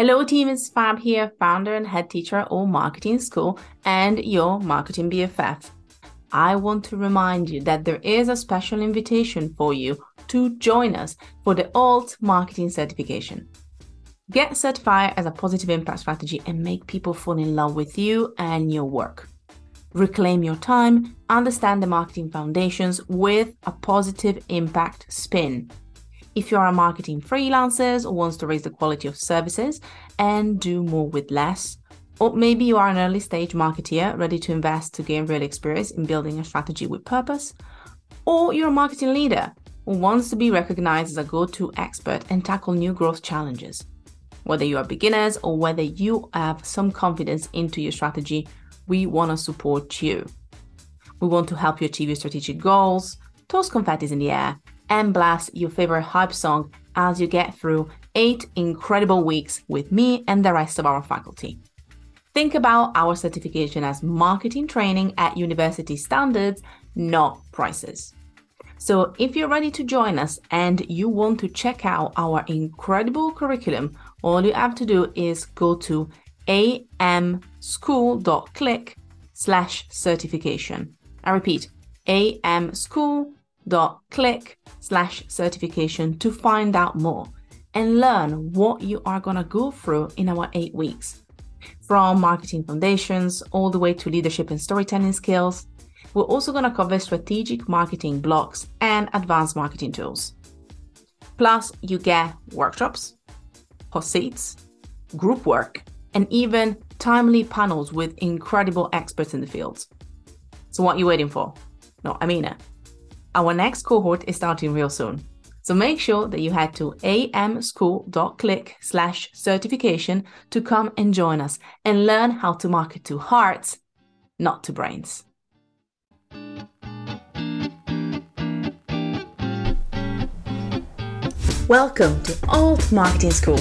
Hello, team. It's Fab here, founder and head teacher at Alt Marketing School and your marketing BFF. I want to remind you that there is a special invitation for you to join us for the Alt Marketing Certification. Get certified as a positive impact strategy and make people fall in love with you and your work. Reclaim your time, understand the marketing foundations with a positive impact spin. If you are a marketing freelancer or wants to raise the quality of services and do more with less, or maybe you are an early stage marketeer ready to invest to gain real experience in building a strategy with purpose, or you're a marketing leader who wants to be recognized as a go to expert and tackle new growth challenges. Whether you are beginners or whether you have some confidence into your strategy, we want to support you. We want to help you achieve your strategic goals, toss confetti in the air, and blast your favorite hype song as you get through eight incredible weeks with me and the rest of our faculty. Think about our certification as marketing training at university standards, not prices. So, if you're ready to join us and you want to check out our incredible curriculum, all you have to do is go to amschool.click slash certification. I repeat, amschool.click slash certification to find out more and learn what you are going to go through in our eight weeks. From marketing foundations all the way to leadership and storytelling skills, we're also going to cover strategic marketing blocks and advanced marketing tools. Plus, you get workshops, hot seats, group work, and even timely panels with incredible experts in the field. So, what are you waiting for? No, I mean it. Our next cohort is starting real soon. So make sure that you head to amschool.click slash certification to come and join us and learn how to market to hearts, not to brains. Welcome to Alt Marketing School.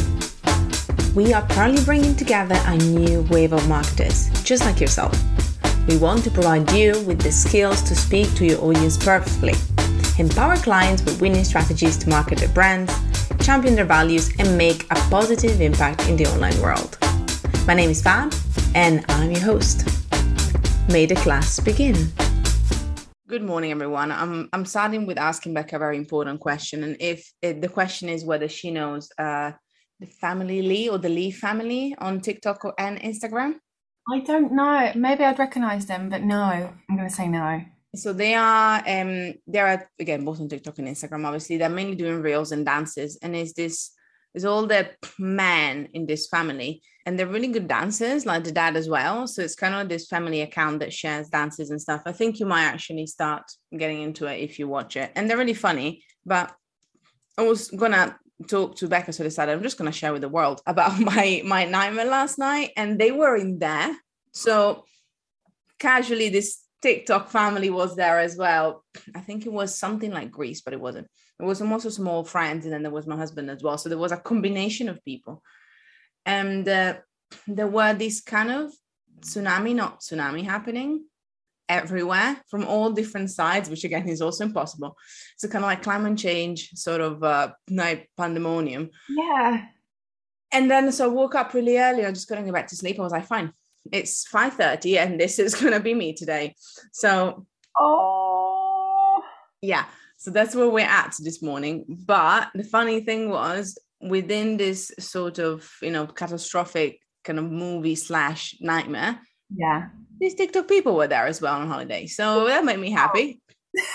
We are currently bringing together a new wave of marketers, just like yourself. We want to provide you with the skills to speak to your audience perfectly empower clients with winning strategies to market their brands, champion their values, and make a positive impact in the online world. My name is Fab, and I'm your host. May the class begin. Good morning, everyone. I'm I'm starting with asking Becca a very important question, and if it, the question is whether she knows uh, the family Lee or the Lee family on TikTok and Instagram. I don't know. Maybe I'd recognize them, but no, I'm going to say no so they are um they are again both on TikTok and Instagram. Obviously, they're mainly doing reels and dances, and is this is all the men in this family, and they're really good dancers, like the dad as well. So it's kind of this family account that shares dances and stuff. I think you might actually start getting into it if you watch it, and they're really funny. But I was gonna talk to Becca, so decided I'm just gonna share with the world about my my nightmare last night, and they were in there. So casually, this TikTok family was there as well. I think it was something like Greece, but it wasn't. It was also small friends, and then there was my husband as well. So there was a combination of people, and uh, there were these kind of tsunami, not tsunami, happening everywhere from all different sides, which again is also impossible. So kind of like climate change, sort of uh, night pandemonium. Yeah. And then so I woke up really early. I just couldn't go back to sleep. I was like, fine, it's 5.30 and this is going to be me today so oh yeah so that's where we're at this morning but the funny thing was within this sort of you know catastrophic kind of movie slash nightmare yeah these tiktok people were there as well on holiday so that made me happy so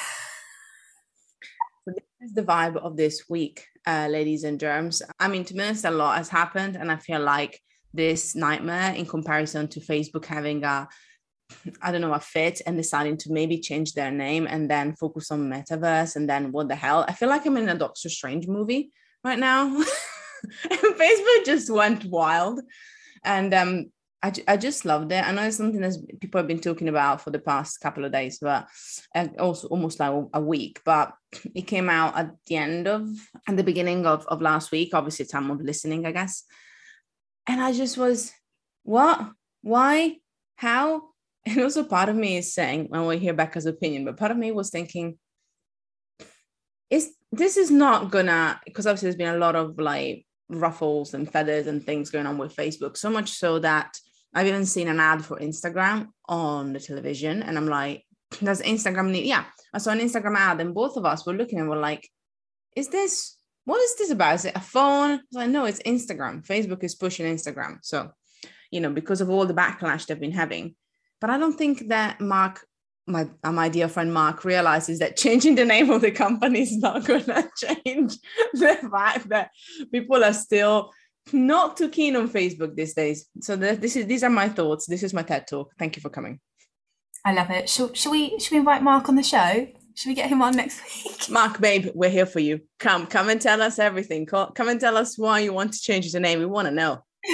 this is the vibe of this week uh, ladies and germs i mean to be honest a lot has happened and i feel like this nightmare in comparison to Facebook having a I don't know, a fit and deciding to maybe change their name and then focus on metaverse and then what the hell? I feel like I'm in a Doctor Strange movie right now. and Facebook just went wild. And um I, I just loved it. I know it's something that people have been talking about for the past couple of days, but also almost like a week. But it came out at the end of, at the beginning of, of last week, obviously, time of listening, I guess. And I just was, what? Why? How? And also part of me is saying, I want to hear Becca's opinion, but part of me was thinking, is this is not gonna because obviously there's been a lot of like ruffles and feathers and things going on with Facebook. So much so that I've even seen an ad for Instagram on the television, and I'm like, does Instagram need? Yeah, I saw an Instagram ad, and both of us were looking and were like, is this what is this about? Is it a phone? I like, no, it's Instagram. Facebook is pushing Instagram. So, you know, because of all the backlash they've been having. But I don't think that Mark, my uh, my dear friend Mark, realizes that changing the name of the company is not going to change the fact that people are still not too keen on Facebook these days. So the, this is these are my thoughts. This is my TED talk. Thank you for coming. I love it. Should, should we should we invite Mark on the show? Should we get him on next week? Mark, babe, we're here for you. Come, come and tell us everything. Come and tell us why you want to change the name. We want to know.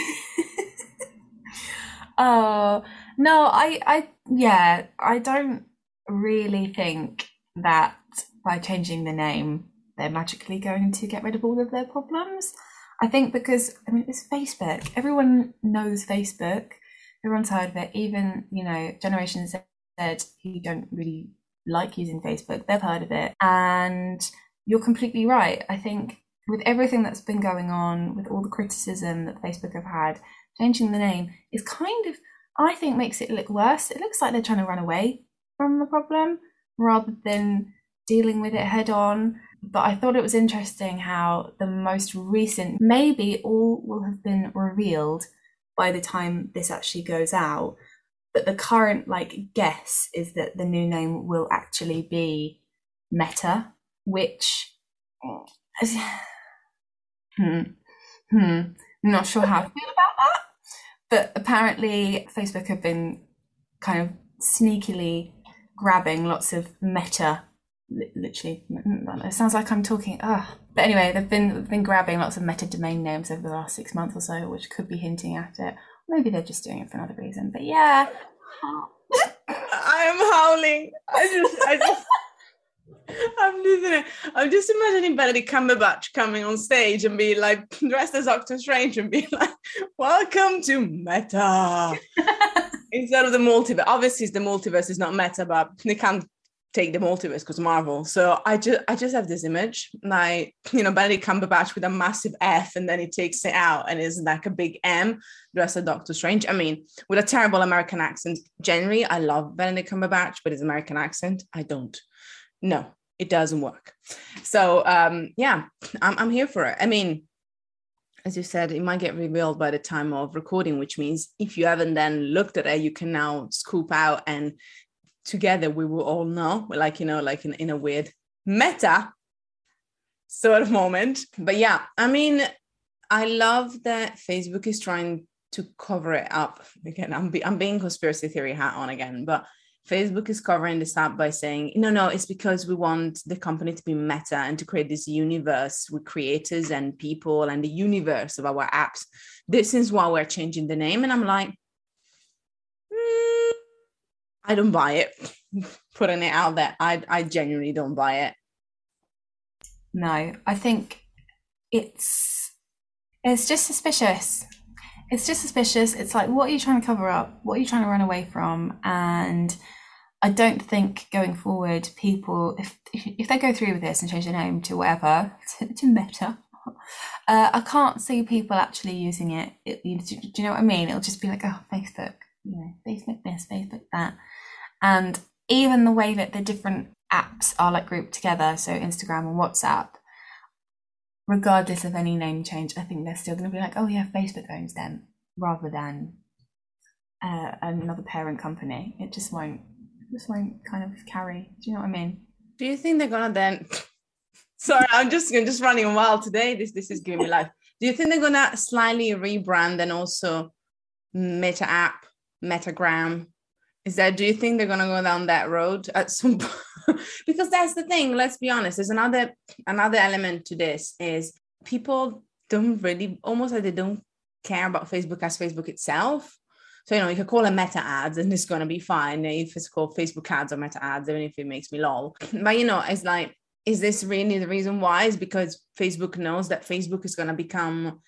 oh no, I, I, yeah, I don't really think that by changing the name, they're magically going to get rid of all of their problems. I think because I mean it's Facebook. Everyone knows Facebook. Everyone's heard of it. Even you know, generations said who don't really like using Facebook, they've heard of it. And you're completely right. I think with everything that's been going on, with all the criticism that Facebook have had, changing the name is kind of, I think, makes it look worse. It looks like they're trying to run away from the problem rather than dealing with it head on. But I thought it was interesting how the most recent, maybe all will have been revealed by the time this actually goes out but the current like guess is that the new name will actually be Meta, which hmm, hmm, not sure how to feel about that. But apparently, Facebook have been kind of sneakily grabbing lots of Meta. Literally, it sounds like I'm talking. ah But anyway, they've been they've been grabbing lots of meta domain names over the last six months or so, which could be hinting at it. Maybe they're just doing it for another reason. But yeah. I am howling. I just, I just, I'm listening. I'm just imagining Benedict Cumberbatch coming on stage and be like dressed as Doctor Strange and be like, "Welcome to Meta." Instead of the multiverse, obviously the multiverse is not Meta, but they can't take the multiverse because Marvel. So I just I just have this image, like you know, Benedict Cumberbatch with a massive F, and then he takes it out and is like a big M, dressed as Doctor Strange. I mean, with a terrible American accent. Generally, I love Benedict Cumberbatch, but his American accent, I don't. No, it doesn't work. So um, yeah, I'm I'm here for it. I mean. As you said, it might get revealed by the time of recording, which means if you haven't then looked at it, you can now scoop out and together we will all know like you know like in, in a weird meta sort of moment. But yeah i mean i love that facebook is trying to cover it up. Again i'm, be, I'm being conspiracy theory hat on again but facebook is covering this up by saying no no it's because we want the company to be meta and to create this universe with creators and people and the universe of our apps. This is why we're changing the name. And i'm like I don't buy it. Putting it out there, I I genuinely don't buy it. No, I think it's it's just suspicious. It's just suspicious. It's like, what are you trying to cover up? What are you trying to run away from? And I don't think going forward, people, if if they go through with this and change their name to whatever, to, to Meta, uh, I can't see people actually using it. it do, do you know what I mean? It'll just be like, oh, Facebook, you know, Facebook this, Facebook that. And even the way that the different apps are like grouped together, so Instagram and WhatsApp, regardless of any name change, I think they're still going to be like, oh yeah, Facebook owns them, rather than uh, another parent company. It just won't, just won't kind of carry. Do you know what I mean? Do you think they're gonna then? Sorry, I'm just I'm just running wild today. This this is giving me life. Do you think they're gonna slightly rebrand and also Meta app, Metagram, is that do you think they're gonna go down that road at some point? because that's the thing. Let's be honest. There's another another element to this is people don't really almost like they don't care about Facebook as Facebook itself. So you know, you could call it meta ads and it's gonna be fine if it's called Facebook ads or meta ads, even if it makes me lol. But you know, it's like, is this really the reason why? Is because Facebook knows that Facebook is gonna become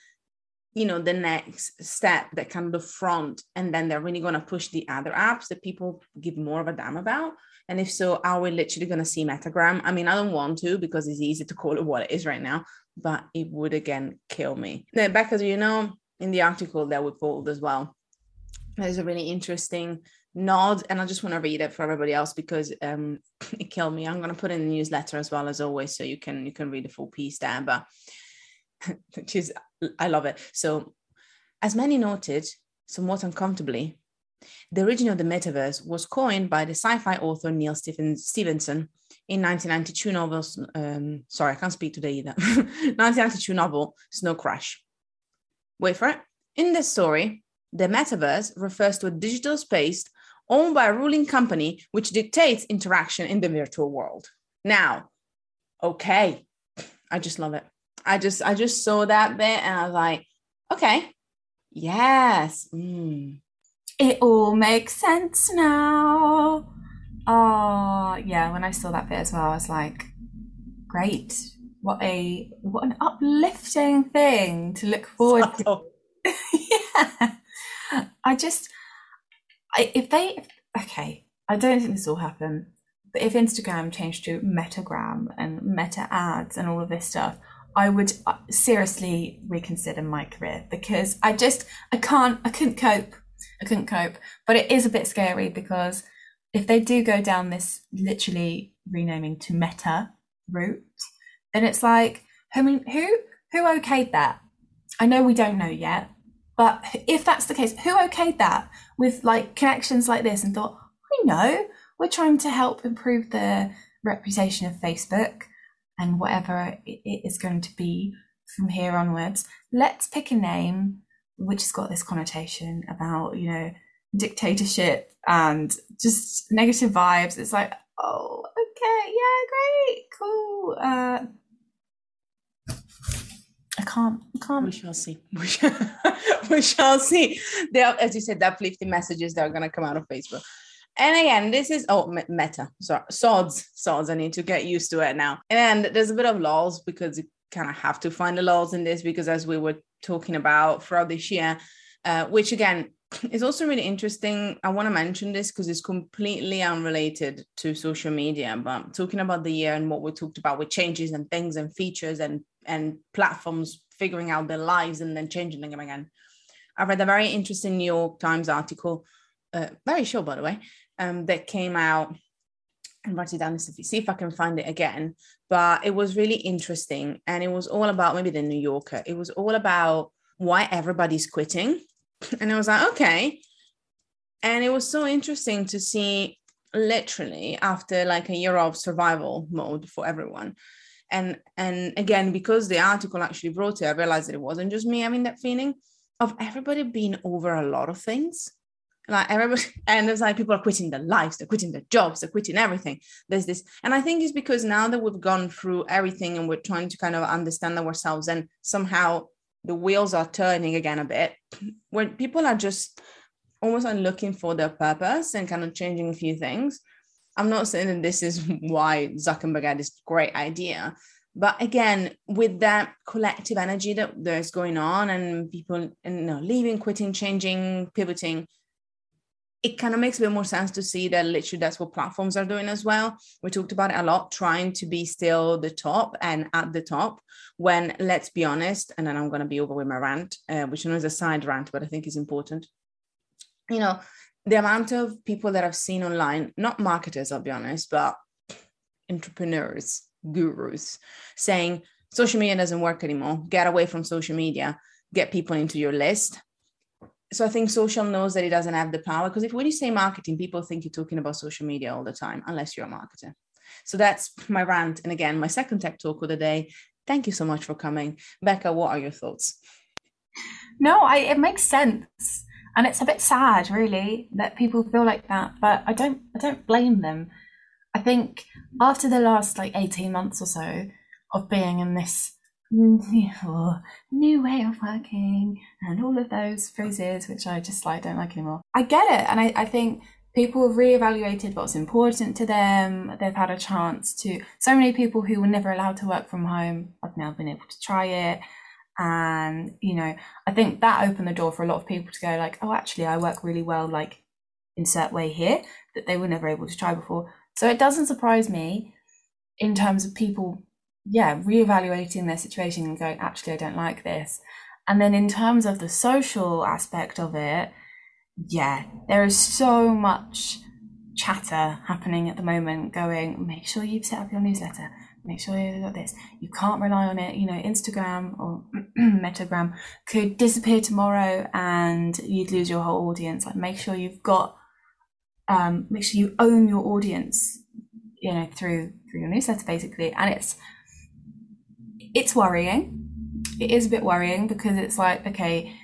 you know the next step that of the front and then they're really going to push the other apps that people give more of a damn about and if so are we literally going to see metagram i mean i don't want to because it's easy to call it what it is right now but it would again kill me. Now, Becca, as you know, in the article that we pulled as well, there's a really interesting nod, and I just want to read it for everybody else because um, it killed me. I'm going to put in the newsletter as well as always, so you can you can read the full piece there. But which is I love it. So, as many noted, somewhat uncomfortably, the origin of the metaverse was coined by the sci-fi author Neal Stephenson in 1992 novel. Um, sorry, I can't speak today either. 1992 novel Snow Crash. Wait for it. In this story, the metaverse refers to a digital space owned by a ruling company which dictates interaction in the virtual world. Now, okay, I just love it. I just I just saw that bit and I was like, okay, yes. Mm. It all makes sense now. Oh yeah, when I saw that bit as well, I was like, great. What a what an uplifting thing to look forward to. yeah. I just I, if they okay, I don't think this will happen. But if Instagram changed to Metagram and Meta ads and all of this stuff, I would uh, seriously reconsider my career because I just I can't I couldn't cope. I couldn't cope. But it is a bit scary because if they do go down this literally renaming to Meta route, then it's like I mean who who okayed that? I know we don't know yet, but if that's the case, who okayed that with like connections like this and thought, I know, we're trying to help improve the reputation of Facebook and whatever it is going to be from here onwards. Let's pick a name which has got this connotation about, you know, dictatorship and just negative vibes. It's like, oh, okay, yeah, great, cool. Uh, I can't, I can't. We shall see. We shall, we shall see. There, as you said, that uplifting messages that are going to come out of Facebook. And again, this is oh meta. Sorry, sods, sods. I need to get used to it now. And there's a bit of laws because you kind of have to find the laws in this because as we were talking about throughout this year, uh, which again is also really interesting. I want to mention this because it's completely unrelated to social media, but talking about the year and what we talked about with changes and things and features and and platforms figuring out their lives and then changing them again. I read a very interesting New York Times article, uh, very short by the way, um, that came out and write it down to see if I can find it again. But it was really interesting. And it was all about maybe the New Yorker. It was all about why everybody's quitting. And I was like, okay. And it was so interesting to see literally after like a year of survival mode for everyone. And and again, because the article actually brought it, I realized that it wasn't just me having that feeling of everybody being over a lot of things like everybody and there's like people are quitting their lives they're quitting their jobs they're quitting everything. There's this and i think it's because now that we've gone through everything and we're trying to kind of understand ourselves and somehow the wheels are turning again a bit when people are just almost like looking for their purpose and kind of changing a few things. I'm not saying that this is why zuckerberg had this great idea but again with that collective energy that there's going on and people you know leaving quitting changing pivoting it kind of makes a bit more sense to see that literally that's what platforms are doing as well. We talked about it a lot, trying to be still the top and at the top. When let's be honest, and then I'm going to be over with my rant, uh, which is a side rant, but I think is important. You know, the amount of people that I've seen online, not marketers, I'll be honest, but entrepreneurs, gurus, saying social media doesn't work anymore. Get away from social media. Get people into your list so I think social knows that it doesn't have the power because if when you say marketing, people think you're talking about social media all the time, unless you're a marketer. So that's my rant. And again, my second TED talk of the day. Thank you so much for coming. Becca, what are your thoughts? No, I, it makes sense. And it's a bit sad, really, that people feel like that. But I don't I don't blame them. I think after the last like 18 months or so of being in this Mm, new way of working and all of those phrases which I just like don't like anymore. I get it and I, I think people have reevaluated what's important to them. They've had a chance to so many people who were never allowed to work from home have now been able to try it. And, you know, I think that opened the door for a lot of people to go like, oh actually I work really well like insert way here that they were never able to try before. So it doesn't surprise me in terms of people yeah, reevaluating their situation and going, actually, I don't like this. And then in terms of the social aspect of it, yeah, there is so much chatter happening at the moment going, make sure you've set up your newsletter, make sure you've got this. You can't rely on it. You know, Instagram or Metagram could disappear tomorrow and you'd lose your whole audience. Like, make sure you've got, um, make sure you own your audience, you know, through through your newsletter basically. And it's it's worrying. It is a bit worrying because it's like, okay,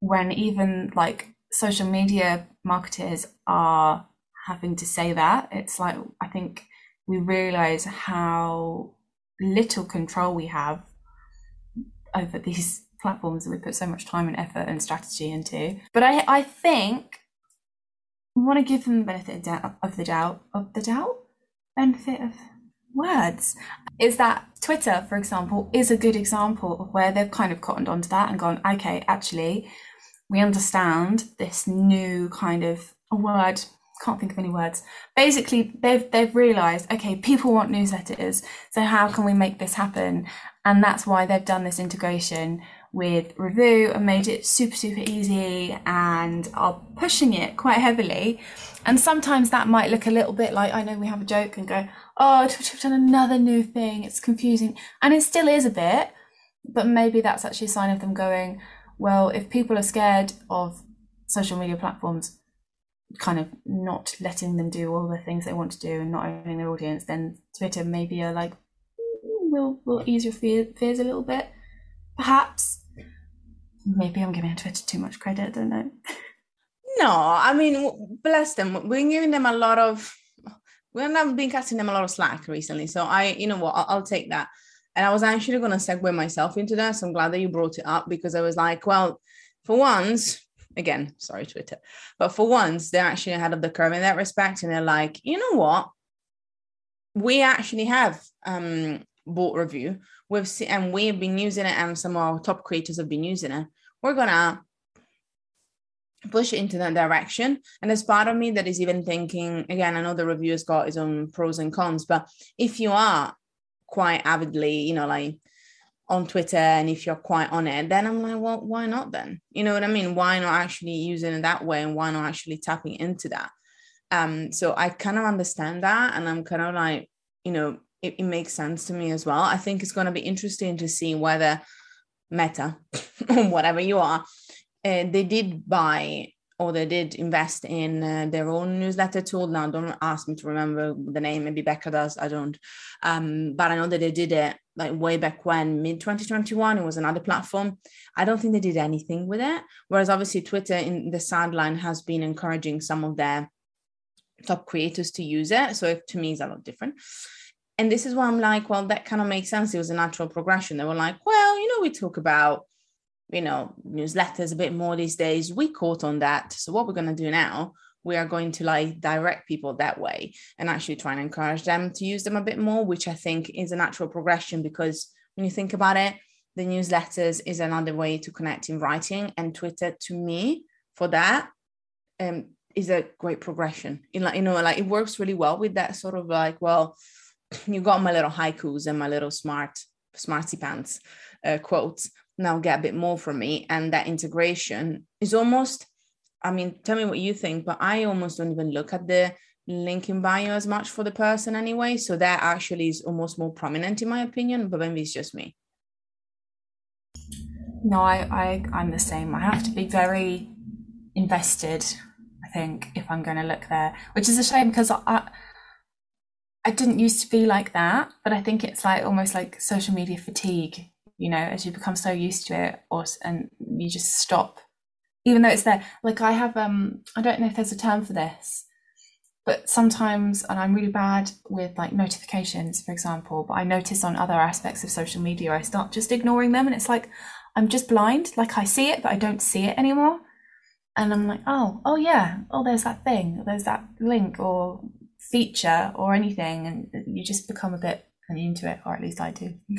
when even like social media marketers are having to say that, it's like I think we realize how little control we have over these platforms that we put so much time and effort and strategy into. But I, I think we want to give them the benefit of the doubt of the doubt benefit of words is that Twitter, for example, is a good example of where they've kind of cottoned onto that and gone, okay, actually, we understand this new kind of word can't think of any words. Basically, they've they've realised, okay, people want newsletters, so how can we make this happen? And that's why they've done this integration with Revue and made it super super easy and are pushing it quite heavily. And sometimes that might look a little bit like I know we have a joke and go, oh, Twitter's done another new thing. It's confusing, and it still is a bit. But maybe that's actually a sign of them going, well, if people are scared of social media platforms kind of not letting them do all the things they want to do and not owning their audience, then Twitter maybe are like, will will ease your fears a little bit, perhaps. Maybe I'm giving Twitter too much credit. I don't know. No, I mean, bless them. We're giving them a lot of. We're not been casting them a lot of slack recently, so I, you know what, I'll, I'll take that. And I was actually going to segue myself into that, so I'm glad that you brought it up because I was like, well, for once, again, sorry, Twitter. But for once, they're actually ahead of the curve in that respect. And they're like, you know what? We actually have um, bought Revue. We've seen, and we've been using it, and some of our top creators have been using it. We're gonna push into that direction. And there's part of me that is even thinking, again, I know the Revue has got its own pros and cons, but if you are quite avidly, you know, like on Twitter and if you're quite on it, then I'm like, well, why not then? You know what I mean? Why not actually using it that way and why not actually tapping into that? Um, so I kind of understand that and I'm kind of like, you know, it, it makes sense to me as well. I think it's going to be interesting to see whether Meta whatever you are, uh, they did buy or they did invest in uh, their own newsletter tool. Now, don't ask me to remember the name. Maybe Becca does. I don't. Um, but I know that they did it like way back when, mid 2021. It was another platform. I don't think they did anything with it. Whereas obviously Twitter in the sideline has been encouraging some of their top creators to use it. So it, to me, it's a lot different. And this is why I'm like, well, that kind of makes sense. It was a natural progression. They were like, well, you know, we talk about you know, newsletters a bit more these days. We caught on that. So what we're going to do now, we are going to like direct people that way and actually try and encourage them to use them a bit more, which I think is a natural progression because when you think about it, the newsletters is another way to connect in writing and Twitter to me for that um, is a great progression. In like, you know, like it works really well with that sort of like, well, you got my little haikus and my little smart smarty pants uh, quotes. Now get a bit more from me. And that integration is almost i mean tell me what you think but i almost don't even look at the link in bio as much for the person anyway. So that actually is almost more prominent in my opinion but maybe it's just me. No i, I i'm the same. I have to be very invested i think if i'm going to look there which is a shame because i I didn't used to be like that, but I think it's like almost like social media fatigue you know as you become so used to it or and you just stop even though it's there. Like i have um i don't know if there's a term for this but sometimes and i'm really bad with like notifications for example but i notice on other aspects of social media i start just ignoring them and it's like i'm just blind. Like i see it but i don't see it anymore. And i'm like oh oh yeah. Oh there's that thing. There's that link or feature or anything and you just become a bit immune to it or at least i do.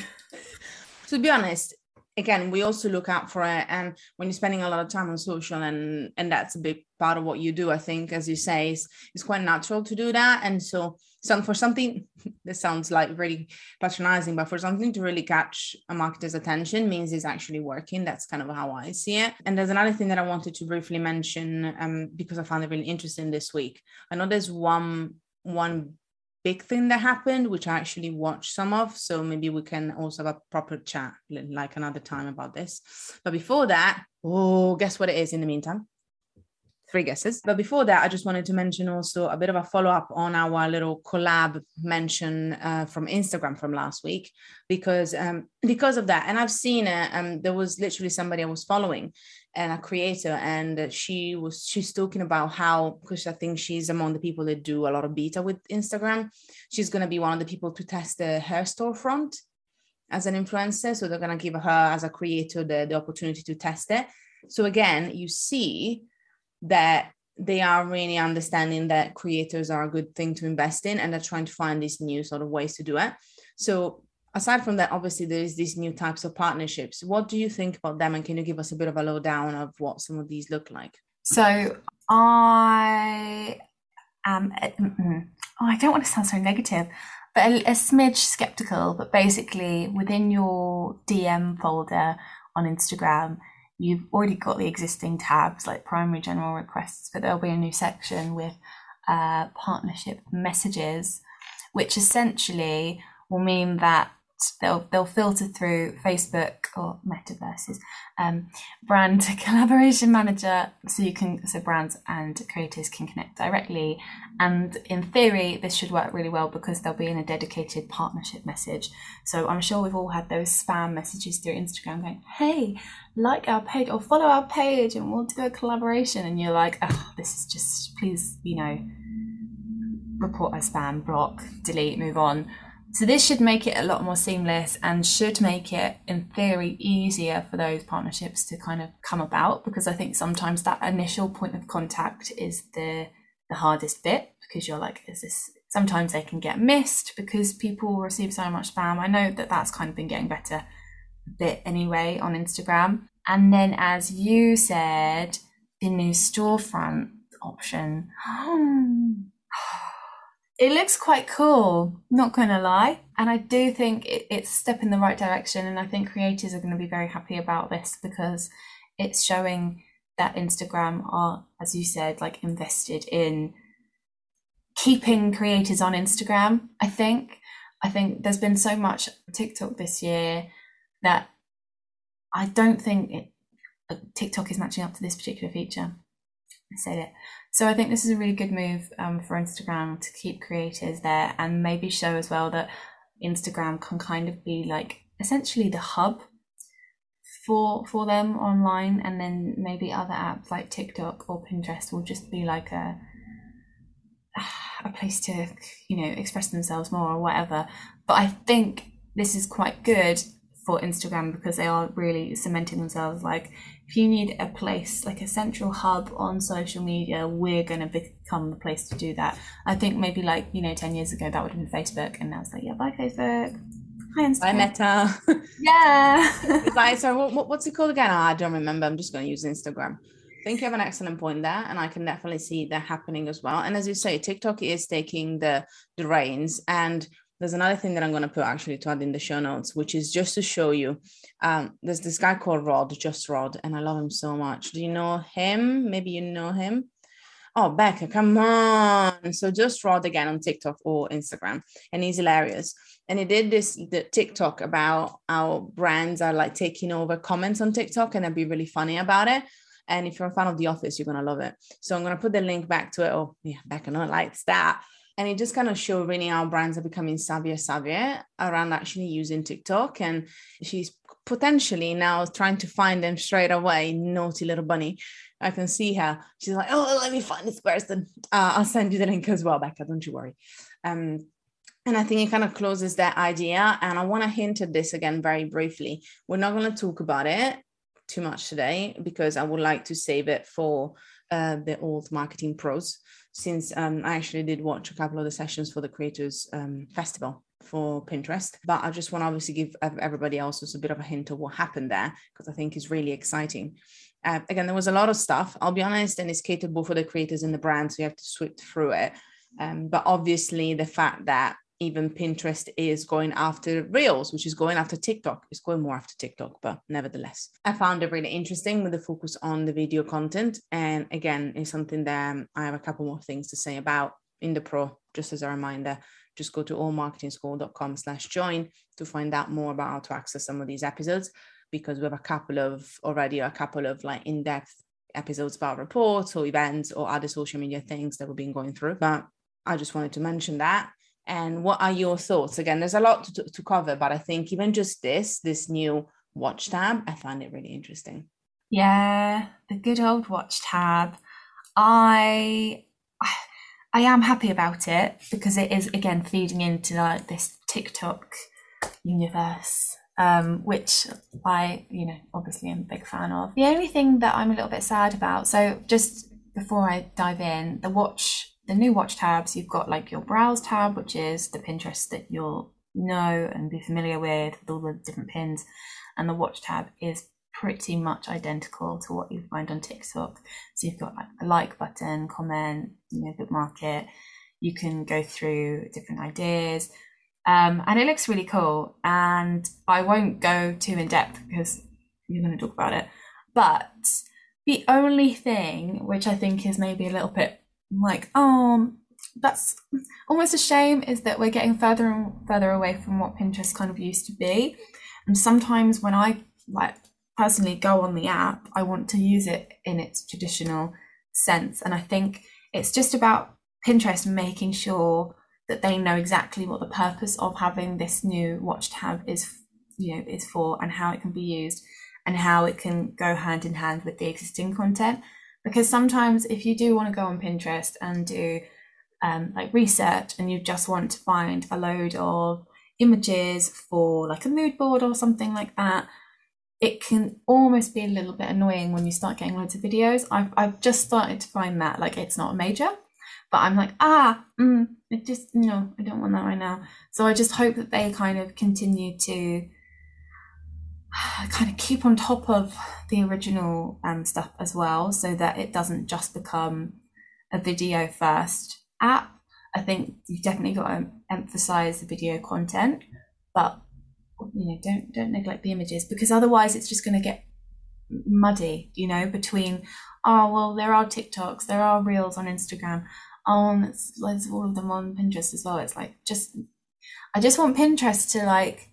To be honest again we also look out for it and when you're spending a lot of time on social and and that's a big part of what you do i think as you say is it's quite natural to do that and so some for something this sounds like really patronizing but for something to really catch a marketer's attention means it's actually working. That's kind of how i see it. And there's another thing that i wanted to briefly mention um, because i found it really interesting this week. I know there's one one big thing that happened which i actually watched some of so maybe we can also have a proper chat like another time about this but before that oh guess what it is in the meantime three guesses. But before that, I just wanted to mention also a bit of a follow up on our little collab mention uh, from Instagram from last week, because um, because of that, and I've seen it. Um, there was literally somebody I was following, and a creator, and she was she's talking about how because I think she's among the people that do a lot of beta with Instagram. She's going to be one of the people to test the her storefront as an influencer. So they're going to give her as a creator the, the opportunity to test it. So again, you see that they are really understanding that creators are a good thing to invest in and they're trying to find these new sort of ways to do it. So aside from that, obviously there's these new types of partnerships. What do you think about them? And can you give us a bit of a lowdown of what some of these look like? So I am, oh, I don't want to sound so negative, but a, a smidge skeptical. But basically, within your DM folder on Instagram, you've already got the existing tabs like primary general requests, but there'll be a new section with uh, partnership messages, which essentially will mean that they'll they'll filter through Facebook or metaverses. Um, brand collaboration manager so you can so brands and creators can connect directly. And in theory this should work really well because they'll be in a dedicated partnership message. So i'm sure we've all had those spam messages through instagram going hey like our page or follow our page and we'll do a collaboration. And you're like oh this is just please you know report as spam block delete move on so this should make it a lot more seamless and should make it, in theory, easier for those partnerships to kind of come about because I think sometimes that initial point of contact is the the hardest bit because you're like, is this? Sometimes they can get missed because people receive so much spam. I know that that's kind of been getting better a bit anyway on Instagram. And then, as you said, the new storefront option. it looks quite cool, not going to lie. And I do think it, it's step in the right direction. And I think creators are going to be very happy about this because it's showing that Instagram are, as you said, like invested in keeping creators on Instagram. I think. I think there's been so much TikTok this year that I don't think it, uh, TikTok is matching up to this particular feature. Said it. So I think this is a really good move um, for Instagram to keep creators there and maybe show as well that Instagram can kind of be like essentially the hub for for them online, and then maybe other apps like TikTok or Pinterest will just be like a a place to you know express themselves more or whatever. But I think this is quite good for Instagram because they are really cementing themselves like if you need a place like a central hub on social media we're going to become the place to do that. I think maybe like you know 10 years ago that would have been facebook and now it's like yeah bye facebook. Hi Instagram. bye meta. Yeah. Like so what, what's it called again? Oh, i don't remember. I'm just going to use instagram. I think you have an excellent point there, and I can definitely see that happening as well. And as you say, TikTok is taking the the reins, and there's another thing that I'm going to put actually to add in the show notes, which is just to show you. Um, there's this guy called Rod, just Rod, and I love him so much. Do you know him? Maybe you know him. Oh, Becca, come on. So just Rod again on TikTok or Instagram, and he's hilarious. And he did this the TikTok about how brands are like taking over comments on TikTok and they'd be really funny about it. And if you're a fan of The Office, you're gonna love it. So I'm gonna put the link back to it. Oh, yeah, Becca not likes that and it just kind of showed really how brands are becoming savvier savvier around actually using tiktok. And she's potentially now trying to find them straight away naughty little bunny. I can see her. She's like oh let me find this person. Uh, i'll send you the link as well becca. Don't you worry. Um, and I think it kind of closes that idea. And I want to hint at this again very briefly. We're not going to talk about it too much today because I would like to save it for uh, the old marketing pros since um, I actually did watch a couple of the sessions for the Creators um, Festival for Pinterest. But I just want to obviously give everybody else just a bit of a hint of what happened there because I think it's really exciting. Uh, again, there was a lot of stuff, I'll be honest, and it's catered for the creators and the brands. So you have to sweep through it. Um, but obviously, the fact that even Pinterest is going after Reels, which is going after TikTok. It's going more after TikTok, but nevertheless, I found it really interesting with the focus on the video content. And again, it's something that um, I have a couple more things to say about in the pro, just as a reminder. Just go to altmarketingschool.com slash join to find out more about how to access some of these episodes because we have a couple of already a couple of like in-depth episodes about reports or events or other social media things that we've been going through. But I just wanted to mention that and what are your thoughts? Again there's a lot to, to cover but i think even just this this new watch tab i find it really interesting. Yeah the good old watch tab. I i am happy about it because it is again feeding into like this tiktok universe um, which I, you know, obviously am a big fan of. The only thing that I'm a little bit sad about, so just before I dive in, the watch the new watch tabs, you've got like your browse tab, which is the Pinterest that you'll know and be familiar with, with all the different pins. And the watch tab is pretty much identical to what you find on TikTok. So you've got like the like button, comment, you know, bookmark it. You can go through different ideas. Um, and it looks really cool. And I won't go too in depth because you're going to talk about it. But the only thing which I think is maybe a little bit like, oh, that's almost a shame is that we're getting further and further away from what Pinterest kind of used to be. And sometimes when I like personally go on the app, I want to use it in its traditional sense. And I think it's just about Pinterest making sure that they know exactly what the purpose of having this new watch tab is you know is for and how it can be used and how it can go hand in hand with the existing content because sometimes if you do want to go on Pinterest and do um, like research and you just want to find a load of images for like a mood board or something like that, it can almost be a little bit annoying when you start getting loads of videos. I've, I've just started to find that like it's not a major, but I'm like, ah, mm, it just, no, I don't want that right now. So I just hope that they kind of continue to kind of keep on top of the original um, stuff as well so that it doesn't just become a video first app. I think you've definitely got to emphasize the video content, but you know, don't don't neglect the images because otherwise it's just going to get muddy, you know, between oh well there are TikToks, there are reels on Instagram, oh and it's, there's all of them on Pinterest as well. It's like just I just want Pinterest to like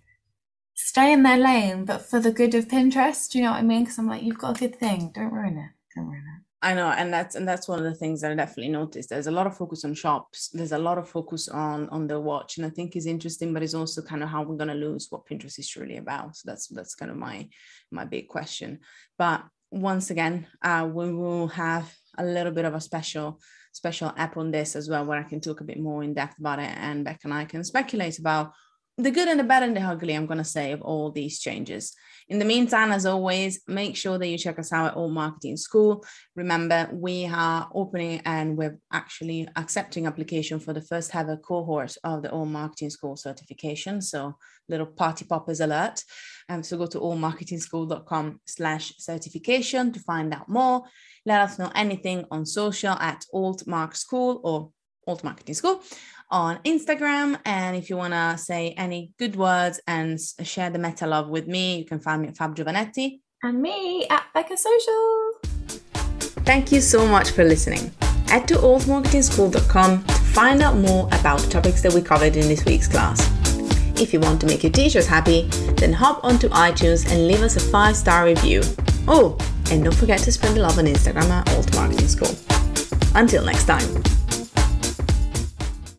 stay in their lane, but for the good of Pinterest. Do you know what I mean? Because I'm like, you've got a good thing. Don't ruin it. Don't ruin it. I know, and that's and that's one of the things that I definitely noticed. There's a lot of focus on shops. There's a lot of focus on on the watch, and I think is interesting, but it's also kind of how we're gonna lose what Pinterest is truly about. So that's that's kind of my my big question. But once again, uh, we will have a little bit of a special special app on this as well, where I can talk a bit more in depth about it, and Beck and I can speculate about the good and the bad and the ugly, I'm going to say, of all these changes. In the meantime, as always, make sure that you check us out at Alt Marketing School. Remember, we are opening and we're actually accepting application for the first ever cohort of the Alt Marketing School certification. So little party poppers alert. Um, so go to altmarketingschool.com slash certification to find out more. Let us know anything on social at Alt Mark School or Alt Marketing School on Instagram. And if you want to say any good words and share the meta love with me, you can find me at Fab Giovanetti. And me at Becca Social. Thank you so much for listening. Head to altmarketingschool.com to find out more about the topics that we covered in this week's class. If you want to make your teachers happy, then hop onto iTunes and leave us a five star review. Oh, and don't forget to spread the love on Instagram at Alt Marketing School. Until next time.